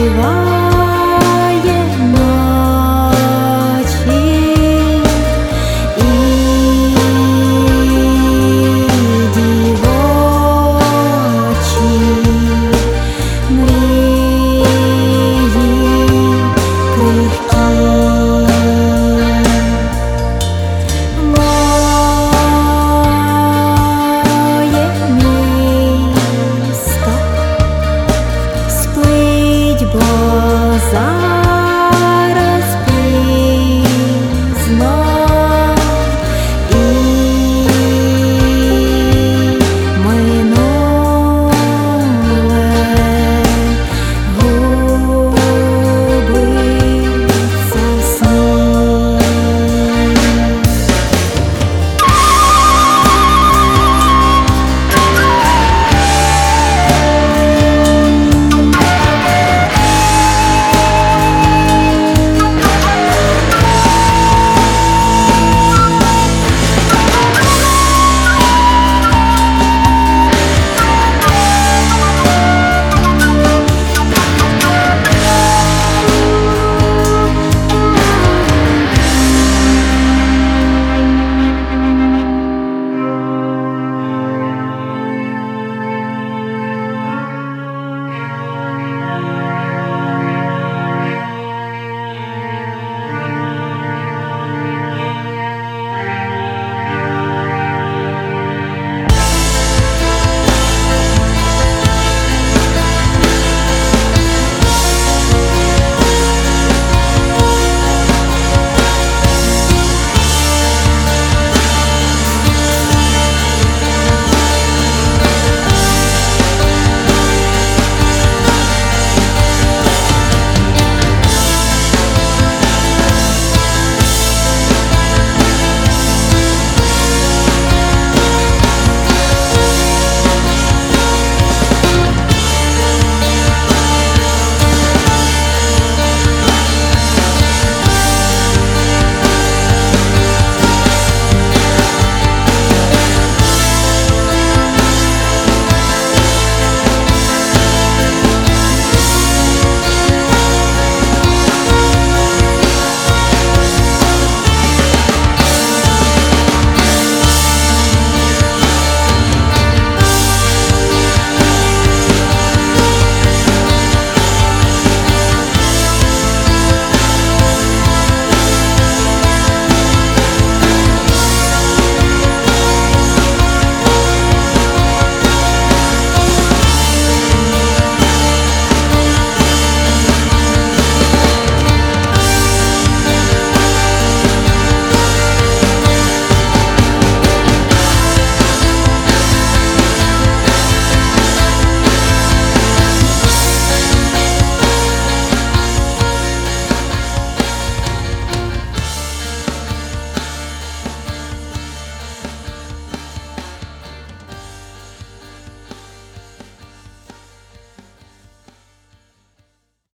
Shiva.